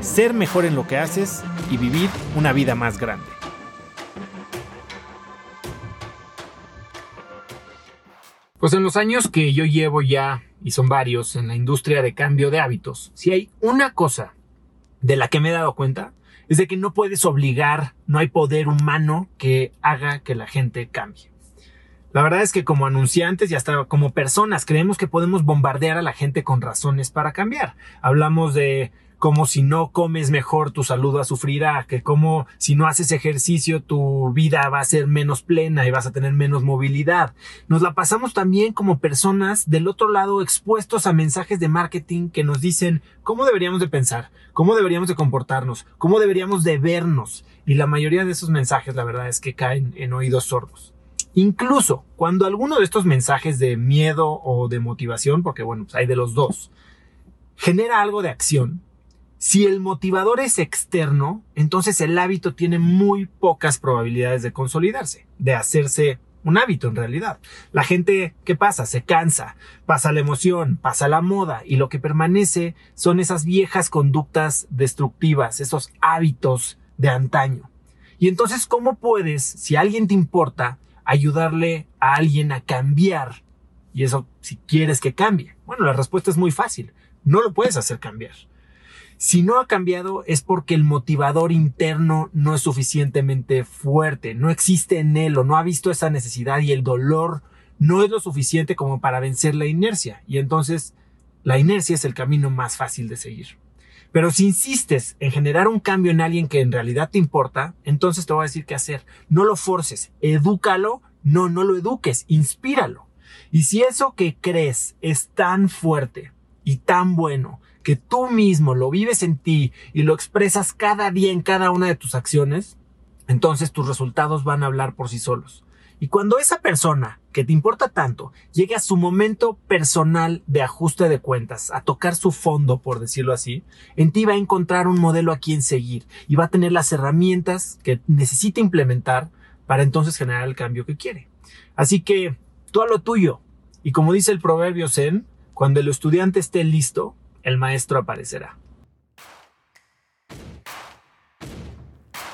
ser mejor en lo que haces y vivir una vida más grande. Pues en los años que yo llevo ya, y son varios, en la industria de cambio de hábitos, si hay una cosa de la que me he dado cuenta, es de que no puedes obligar, no hay poder humano que haga que la gente cambie. La verdad es que como anunciantes y hasta como personas creemos que podemos bombardear a la gente con razones para cambiar. Hablamos de como si no comes mejor tu salud sufrirá, que como si no haces ejercicio tu vida va a ser menos plena y vas a tener menos movilidad. Nos la pasamos también como personas del otro lado expuestos a mensajes de marketing que nos dicen cómo deberíamos de pensar, cómo deberíamos de comportarnos, cómo deberíamos de vernos. Y la mayoría de esos mensajes la verdad es que caen en oídos sordos. Incluso cuando alguno de estos mensajes de miedo o de motivación, porque bueno, pues hay de los dos, genera algo de acción, si el motivador es externo, entonces el hábito tiene muy pocas probabilidades de consolidarse, de hacerse un hábito en realidad. La gente, ¿qué pasa? Se cansa, pasa la emoción, pasa la moda y lo que permanece son esas viejas conductas destructivas, esos hábitos de antaño. Y entonces, ¿cómo puedes, si alguien te importa, ayudarle a alguien a cambiar. Y eso si quieres que cambie. Bueno, la respuesta es muy fácil. No lo puedes hacer cambiar. Si no ha cambiado es porque el motivador interno no es suficientemente fuerte, no existe en él o no ha visto esa necesidad y el dolor no es lo suficiente como para vencer la inercia. Y entonces la inercia es el camino más fácil de seguir. Pero si insistes en generar un cambio en alguien que en realidad te importa, entonces te voy a decir qué hacer. No lo forces, edúcalo, no, no lo eduques, inspíralo. Y si eso que crees es tan fuerte y tan bueno que tú mismo lo vives en ti y lo expresas cada día en cada una de tus acciones, entonces tus resultados van a hablar por sí solos. Y cuando esa persona que te importa tanto llegue a su momento personal de ajuste de cuentas, a tocar su fondo, por decirlo así, en ti va a encontrar un modelo a quien seguir y va a tener las herramientas que necesita implementar para entonces generar el cambio que quiere. Así que tú a lo tuyo. Y como dice el proverbio Zen, cuando el estudiante esté listo, el maestro aparecerá.